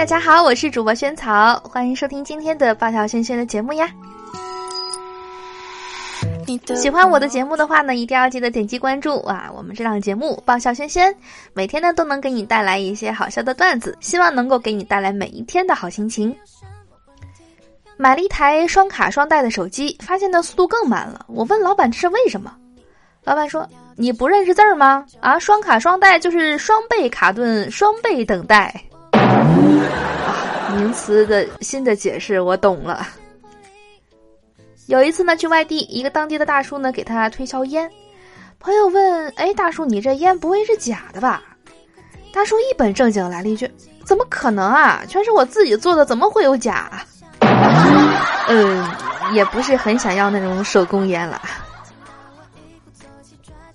大家好，我是主播萱草，欢迎收听今天的爆笑萱萱的节目呀。喜欢我的节目的话呢，一定要记得点击关注啊！我们这档节目爆笑轩轩，每天呢都能给你带来一些好笑的段子，希望能够给你带来每一天的好心情。买了一台双卡双待的手机，发现呢速度更慢了。我问老板这是为什么？老板说：“你不认识字儿吗？啊，双卡双待就是双倍卡顿，双倍等待。”名词的新的解释我懂了。有一次呢，去外地，一个当地的大叔呢给他推销烟，朋友问：“哎，大叔，你这烟不会是假的吧？”大叔一本正经来了一句：“怎么可能啊？全是我自己做的，怎么会有假？” 嗯，也不是很想要那种手工烟了。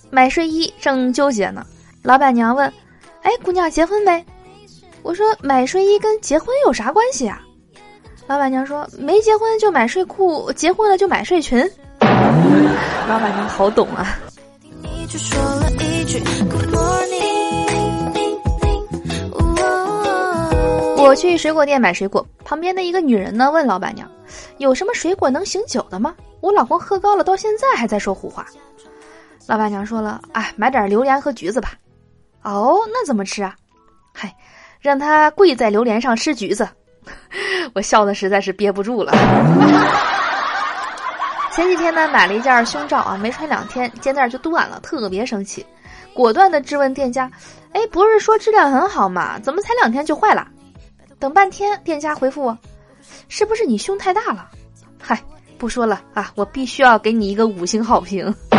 买睡衣正纠结呢，老板娘问：“哎，姑娘结婚没？”我说：“买睡衣跟结婚有啥关系啊？”老板娘说：“没结婚就买睡裤，结婚了就买睡裙。”老板娘好懂啊。我去水果店买水果，旁边的一个女人呢问老板娘：“有什么水果能醒酒的吗？我老公喝高了，到现在还在说胡话。”老板娘说了：“哎，买点榴莲和橘子吧。”哦，那怎么吃啊？嗨，让他跪在榴莲上吃橘子。我笑的实在是憋不住了。前几天呢，买了一件胸罩啊，没穿两天，肩带就断了，特别生气，果断的质问店家：“哎，不是说质量很好吗？怎么才两天就坏了？”等半天，店家回复我：“是不是你胸太大了？”嗨，不说了啊，我必须要给你一个五星好评。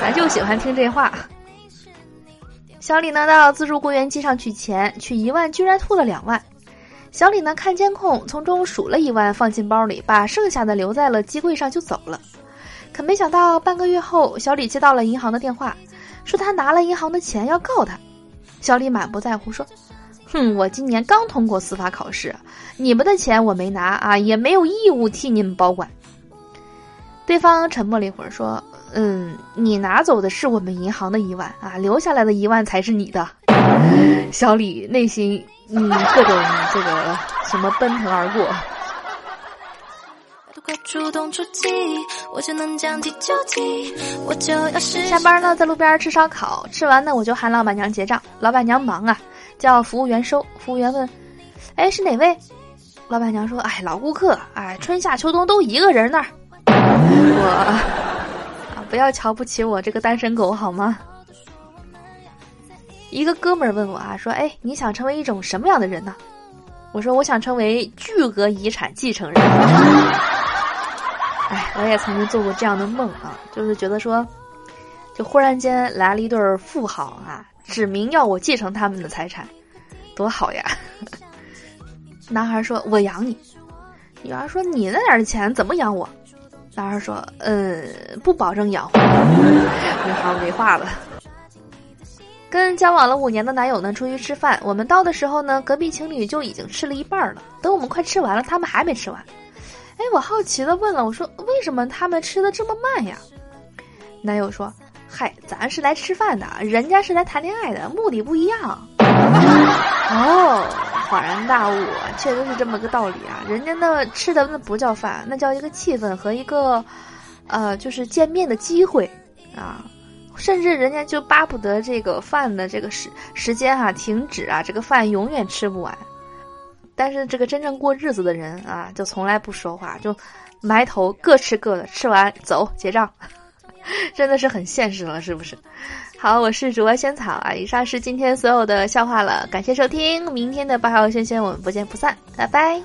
咱就喜欢听这话。小李呢到自助柜员机上取钱，取一万居然吐了两万。小李呢看监控，从中数了一万放进包里，把剩下的留在了机柜上就走了。可没想到半个月后，小李接到了银行的电话，说他拿了银行的钱要告他。小李满不在乎说。哼，我今年刚通过司法考试，你们的钱我没拿啊，也没有义务替你们保管。对方沉默了一会儿，说：“嗯，你拿走的是我们银行的一万啊，留下来的一万才是你的。”小李内心嗯各种这个什么奔腾而过。下班呢，在路边吃烧烤，吃完呢我就喊老板娘结账，老板娘忙啊。叫服务员收，服务员问：“哎，是哪位？”老板娘说：“哎，老顾客，哎，春夏秋冬都一个人那儿。” 我啊，不要瞧不起我这个单身狗好吗？一个哥们儿问我啊，说：“哎，你想成为一种什么样的人呢？”我说：“我想成为巨额遗产继承人。”哎，我也曾经做过这样的梦啊，就是觉得说，就忽然间来了一对富豪啊。指明要我继承他们的财产，多好呀！男孩说：“我养你。”女孩说：“你那点钱怎么养我？”男孩说：“嗯，不保证养活。”女孩没话了。跟交往了五年的男友呢出去吃饭，我们到的时候呢，隔壁情侣就已经吃了一半了。等我们快吃完了，他们还没吃完。哎，我好奇的问了，我说：“为什么他们吃的这么慢呀？”男友说。嗨，咱是来吃饭的，人家是来谈恋爱的，目的不一样。哦，恍然大悟，确实是这么个道理啊。人家那吃的那不叫饭，那叫一个气氛和一个，呃，就是见面的机会啊。甚至人家就巴不得这个饭的这个时时间哈停止啊，这个饭永远吃不完。但是这个真正过日子的人啊，就从来不说话，就埋头各吃各的，吃完走结账。真的是很现实了，是不是？好，我是主播仙草啊，以上是今天所有的笑话了，感谢收听，明天的八号仙仙我们不见不散，拜拜。